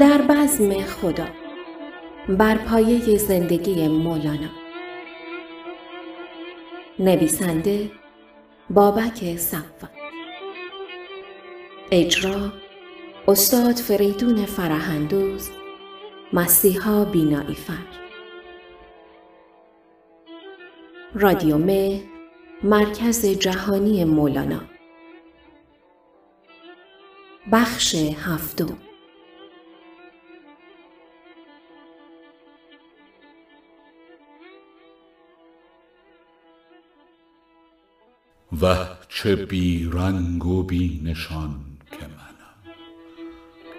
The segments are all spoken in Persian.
در بزم خدا بر پایه زندگی مولانا. نویسنده بابک صفا. اجرا استاد فریدون فرهندوز مسیحا بینایی فر رادیو مه مرکز جهانی مولانا. بخش هفتم. وه چه بی رنگ و بی نشان که منم.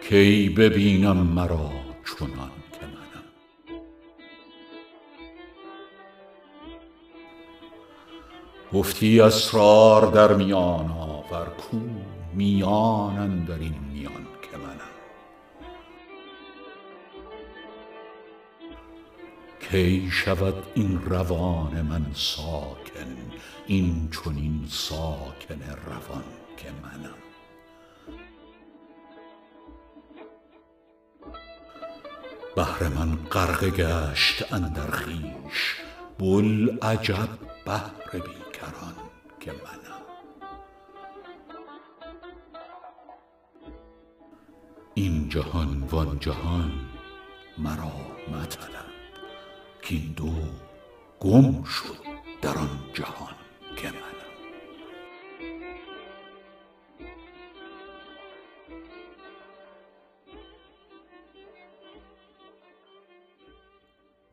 کی ببینم مرا چنان که منم. گفتی اسرار در میان آور کو میان میان. کی شود این روان من ساکن این چنین ساکن روان که منم. بحر من غرقه گشت اندر خویش بوالعجب بحر بی کران که منم. این جهان وان جهان مرا مطلب. کاین دو گم شد در آن جهان که منم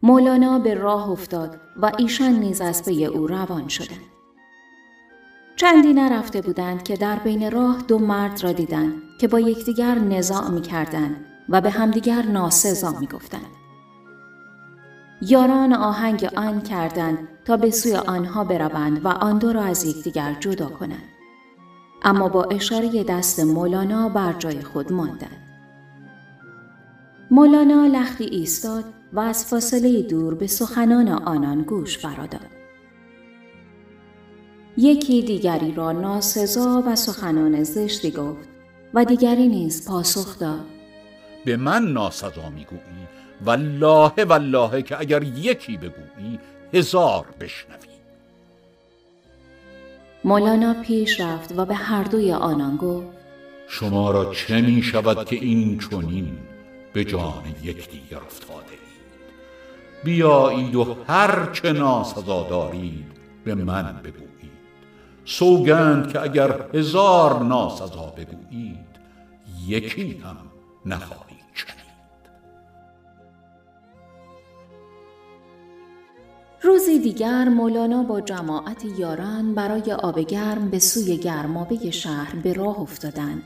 مولانا به راه افتاد و ایشان نیز از پی او روان شدند. چندی نرفته بودند که در بین راه دو مرد را دیدند که با یکدیگر نزاع می کردند و به همدیگر ناسزا می گفتند. یاران آهنگ آن کردند تا به سوی آنها بروند و آن دو را از یکدیگر جدا کنند. اما با اشاره دست مولانا بر جای خود ماندند. مولانا لختی ایستاد و از فاصله دور به سخنان آنان گوش فراداد. یکی دیگری را ناسزا و سخنان زشتی گفت و دیگری نیز پاسخ داد. به من ناسزا می‌گویی والله والله که اگر یکی بگویی هزار بشنوی. مولانا پیش رفت و به هر دوی آنان گفت شما را چه می شود که این چنین به جان یکدیگر افتاده اید؟ بیایید و هر چه ناسزا دارید به من بگویید. سوگند که اگر هزار ناسزا بگویید یکی هم نخواهید. روزی دیگر مولانا با جماعت یاران برای آب گرم به سوی گرمابه شهر به راه افتادند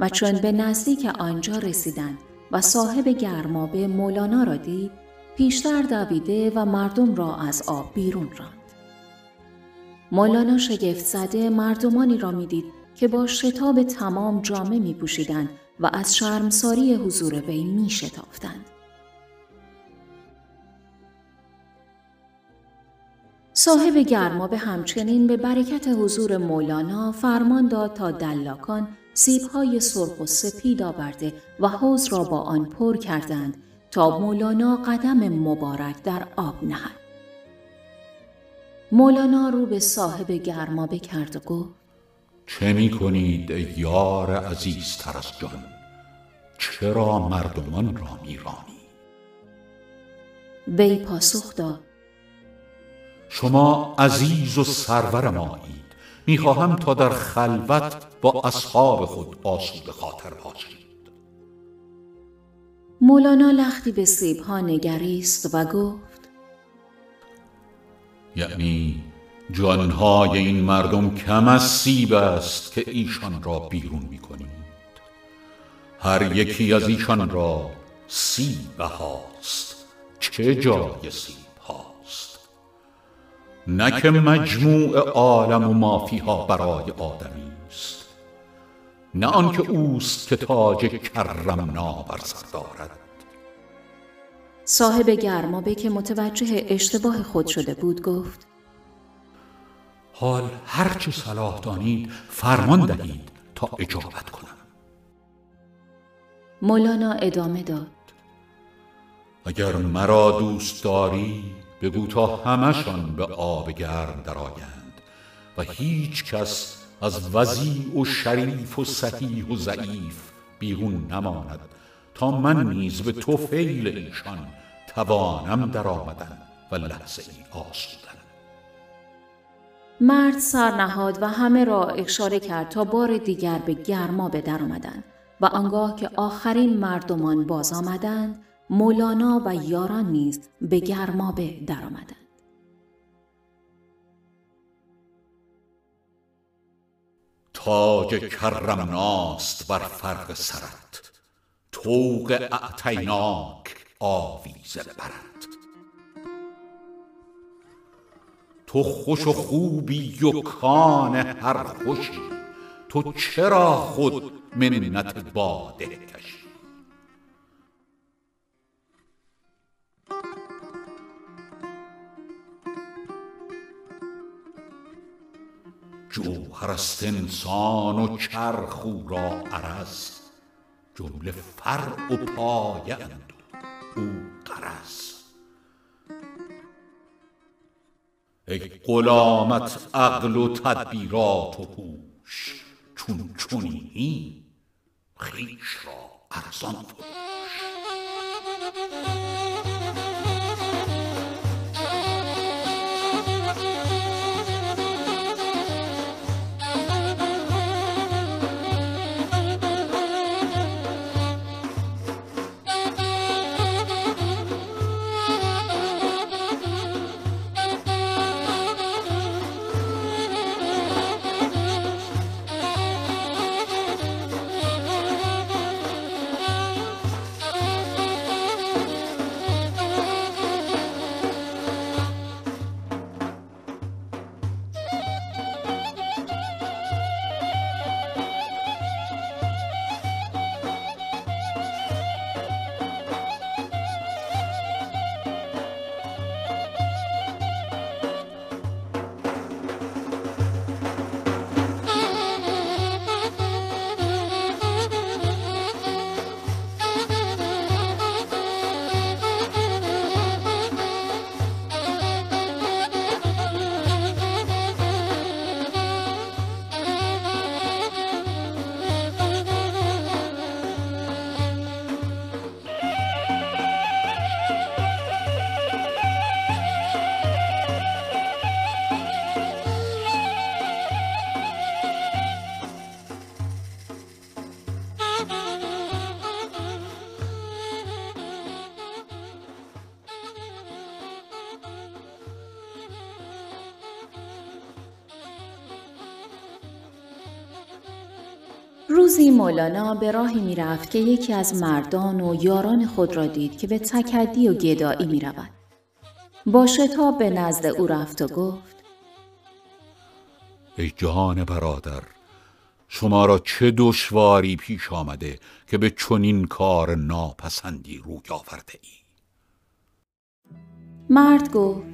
و چون به نزدیک آنجا رسیدند و صاحب گرمابه مولانا را دید پیشتر دویده و مردم را از آب بیرون راند. مولانا شگفت زده مردمانی را می‌دید که با شتاب تمام جامه می پوشیدند و از شرمساری حضور وی می شتافتند. صاحب گرما به همچنین به برکت حضور مولانا فرمان داد تا دلاکان سیبهای سرخ و سپید آورده و حوز را با آن پر کردند تا مولانا قدم مبارک در آب نهد. مولانا رو به صاحب گرما بکرد و گفت چه می کنید یار عزیزتر از جان چرا مردمان را میرانی وی پاسخ داد شما عزیز و سرور مایید. می‌خواهم تا در خلوت با اصحاب خود آسوده خاطر باشید. مولانا لختی به سیبها نگریست و گفت یعنی جانهای این مردم کم از سیب است که ایشان را بیرون می‌کنید. هر یکی از ایشان را سیب هاست. چه جای سیب؟ نه که مجموع عالم و مافیها برای آدمی است. نه آنکه اوست که تاج کرمنا بر سر دارد. صاحب گرمابه که متوجه اشتباه خود شده بود گفت حال هرچه صلاح دانید فرمان دهید تا اجابت کنم. مولانا ادامه داد. اگر مرا دوست داری بگو تا همشان به آب گرم درآیند و هیچ کس از وضیع و شریف و صحیح و ضعیف بیرون نماند تا من نیز به توفیل ایشان توانم درآمدن و لحظه ای آسودن. مرد سر نهاد و همه را اشاره کرد تا بار دیگر به گرما به در آمدند و آنگاه که آخرین مردمان باز آمدند مولانا و یاران نیز به گرمابه درآمدند. تاج کرمناست بر فرق سرت توق اعتیناک آویزه برد تو خوش و خوبی و کان هر خوشی تو چرا خود منت باده کشی جوهر است انسان و چرخ را عرض. جمله فرع و پایه اند او غرض. ای غلامت عقل و تدبیرات و هوش چون چنینی خویش را ارزان فروش. روزی مولانا به راهی می رفت که یکی از مردان و یاران خود را دید که به تکدی و گدایی می رود. با شتاب به نزد او رفت و گفت ای جان برادر شما را چه دشواری پیش آمده که به چنین کار ناپسندی روی آورده ای؟ مرد گفت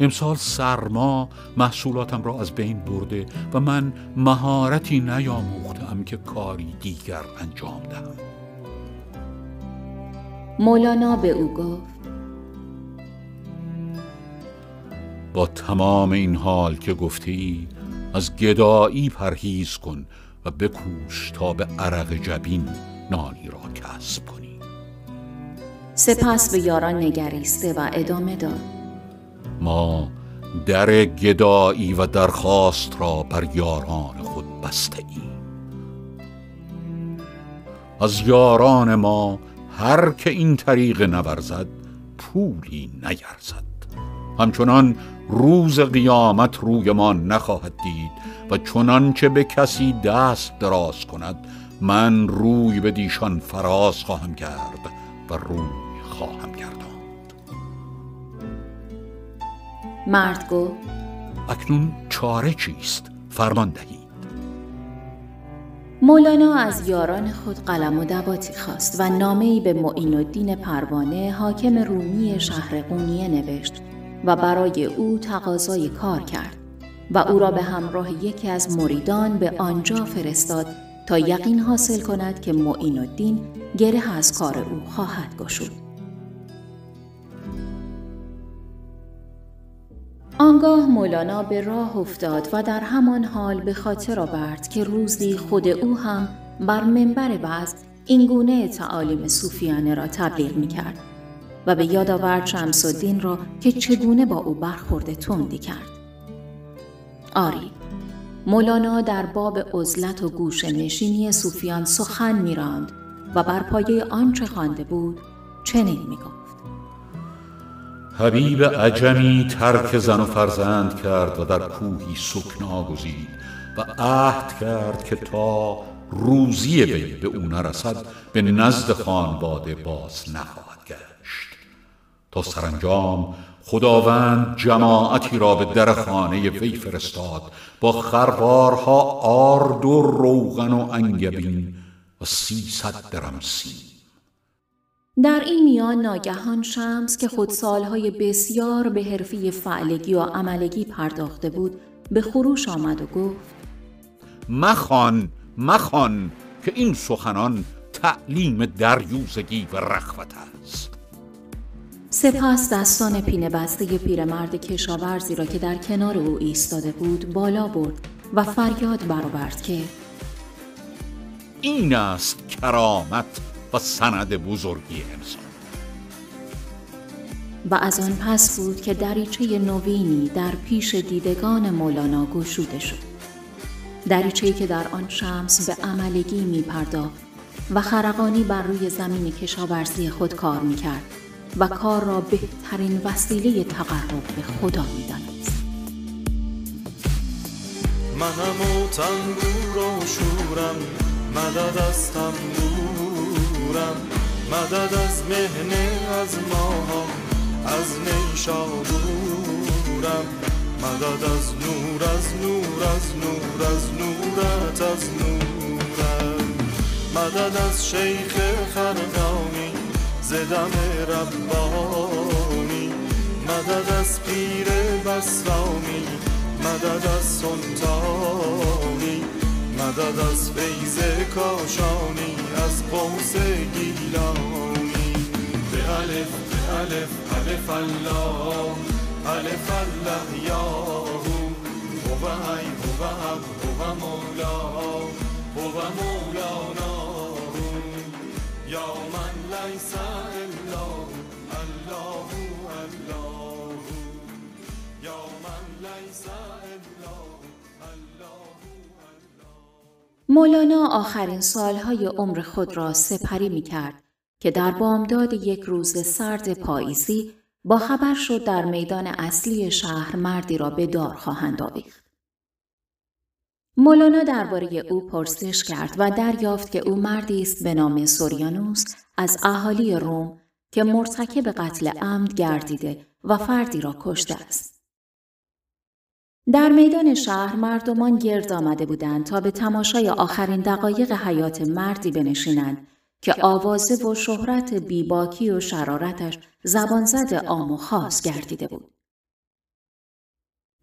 امسال سرما محصولاتم را از بین برده و من مهارتی نیاموختم که کاری دیگر انجام دهم. مولانا به او گفت با تمام این حال که گفتی از گدایی پرهیز کن و بکوش تا به عرق جبین نانی را کسب کنی. سپس به یاران نگریسته و ادامه داد. ما در گدایی و درخواست را بر یاران خود بسته ایم. از یاران ما هر که این طریق نورزد پولی نیرزد. همچنان روز قیامت روی ما نخواهد دید و چنان که به کسی دست دراز کند من روی به دیشان فراز خواهم کرد و روی خواهم کرد مرد گفت اکنون چاره چیست؟ فرمان دهید. مولانا از یاران خود قلم و دواتی خواست و نامهای به معین الدین پروانه حاکم رومی شهر قونیه نوشت و برای او تقاضای کار کرد و او را به همراه یکی از مریدان به آنجا فرستاد تا یقین حاصل کند که معین الدین گره از کار او خواهد گشود. آنگاه مولانا به راه افتاد و در همان حال به خاطر آورد که روزی خود او هم بر منبر بعض این گونه تعالیم صوفیانه را تبلیغ می کرد و به یاد آورد شمس الدین را که چگونه با او برخورد تندی کرد. آری مولانا در باب عزلت و گوش نشینی صوفیان سخن میراند و بر پایه آنچه خوانده بود چنین می‌گفت حبیب عجمی ترک زن و فرزند کرد و در کوهی سکنا گزید و عهد کرد که تا روزی وی به او نرسد به نزد خانواده باز نخواهد گشت. تا سرانجام خداوند جماعتی را به در خانه وی فرستاد با خروارها آرد و روغن و انگبین و سیصد درم سیم. در این میان ناگهان شمس که خود سالهای بسیار به حرفی فعلگی و عملگی پرداخته بود به خروش آمد و گفت مخان مخان که این سخنان تعلیم دریوزگی و رخوت است. سپس دستان پینه بسته پیرمرد کشاورزی را که در کنار او ایستاده بود بالا برد و فریاد برآورد که این است کرامت و سند بزرگی انسان و از آن پس بود که دریچه نوینی در پیش دیدگان مولانا گشوده شد دریچه‌ای که در آن شمس به عملگی می پرداخت و خرقانی بر روی زمین کشاورزی خود کار می کرد و کار را بهترین وسیله تقرب به خدا می دانست. منم و تنبور و شورم مدد از تنبورم مدد از مهنه از ماها از نیشابورم مدد از نور از نور از نور از نورت از نورم. مدد از شیخ خرقانی زدم ربانی. مدد از پیر بسرامی مدد از سلطانی. مدد از فیض کاشانی از قوس گیلانی. به الف به الف الف الله الف الله یا هو ای هو حق هو مولا هو مولانا. یا من لیس الا الله الله. یا من لیس مولانا آخرین سالهای عمر خود را سپری می کرد که در بامداد یک روز سرد پاییزی با خبر شد در میدان اصلی شهر مردی را به دار خواهند آویخت. مولانا درباره او پرسش کرد و دریافت که او مردی است به نام سوریانوس از اهالی روم که مرتکب قتل عمد گردیده و فردی را کشته است. در میدان شهر مردمان گرد آمده بودند تا به تماشای آخرین دقایق حیات مردی بنشینند که آوازه و شهرت بیباکی و شرارتش زبانزد عام و خاص گردیده بود.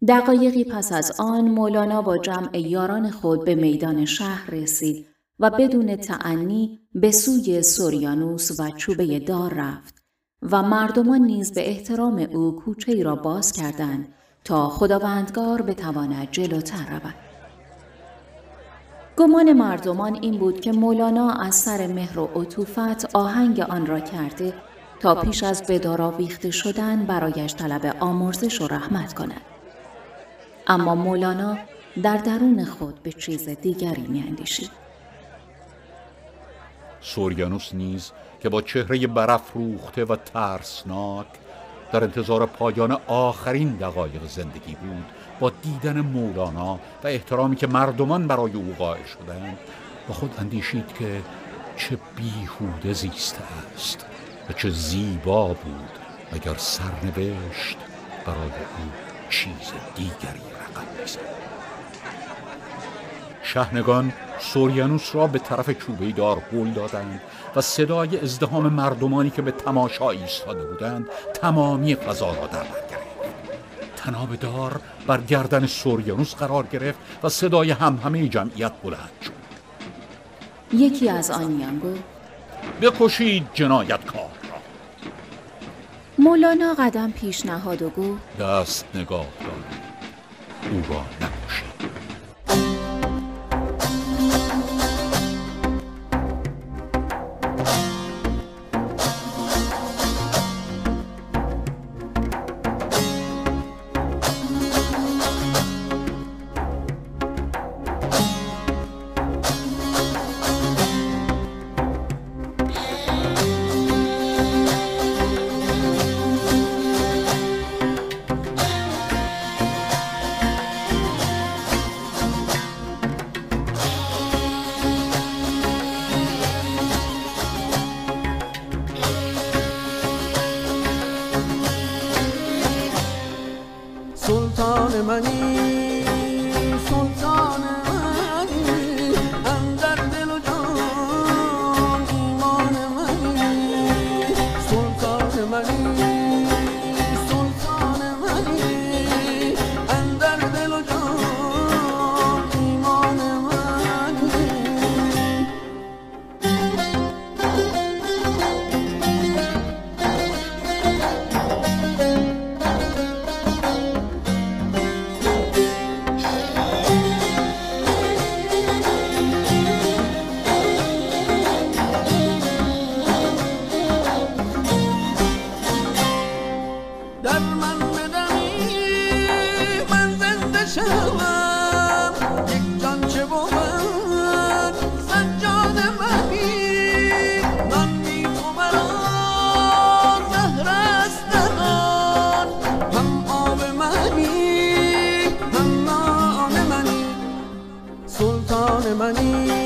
دقایقی پس از آن مولانا با جمع یاران خود به میدان شهر رسید و بدون تعنی به سوی سوریانوس و چوبه دار رفت و مردمان نیز به احترام او کوچه ای را باز کردند تا خداوندگار بتواند جلوتر رود. گمان مردمان این بود که مولانا از سر مهر و عطوفت آهنگ آن را کرده تا پیش از بدار شدن برایش طلب آمرزش و رحمت کند. اما مولانا در درون خود به چیز دیگری میاندیشید. سوریانوس نیز که با چهره روخته و ترسناک در انتظار پایان آخرین دقایق زندگی بود با دیدن مولانا و احترامی که مردمان برای او قائل شدند با خود اندیشید که چه بیهوده زیسته است و چه زیبا بود اگر سرنوشت برای او چیز دیگری رقم می‌زد. شهنگان سوریانوس را به طرف چوبه دار هل دادند و صدای ازدهام مردمانی که به تماشا ایستاده بودند تمامی فضا را در تناب دار بر گردن سوریانوس قرار گرفت و صدای هم همه جمعیت بلند شد. یکی از آنیان گفت بکشید جنایتکار را. مولانا قدم پیش نهاد و گفت دست نگاه دارید. او را mañana. منی هم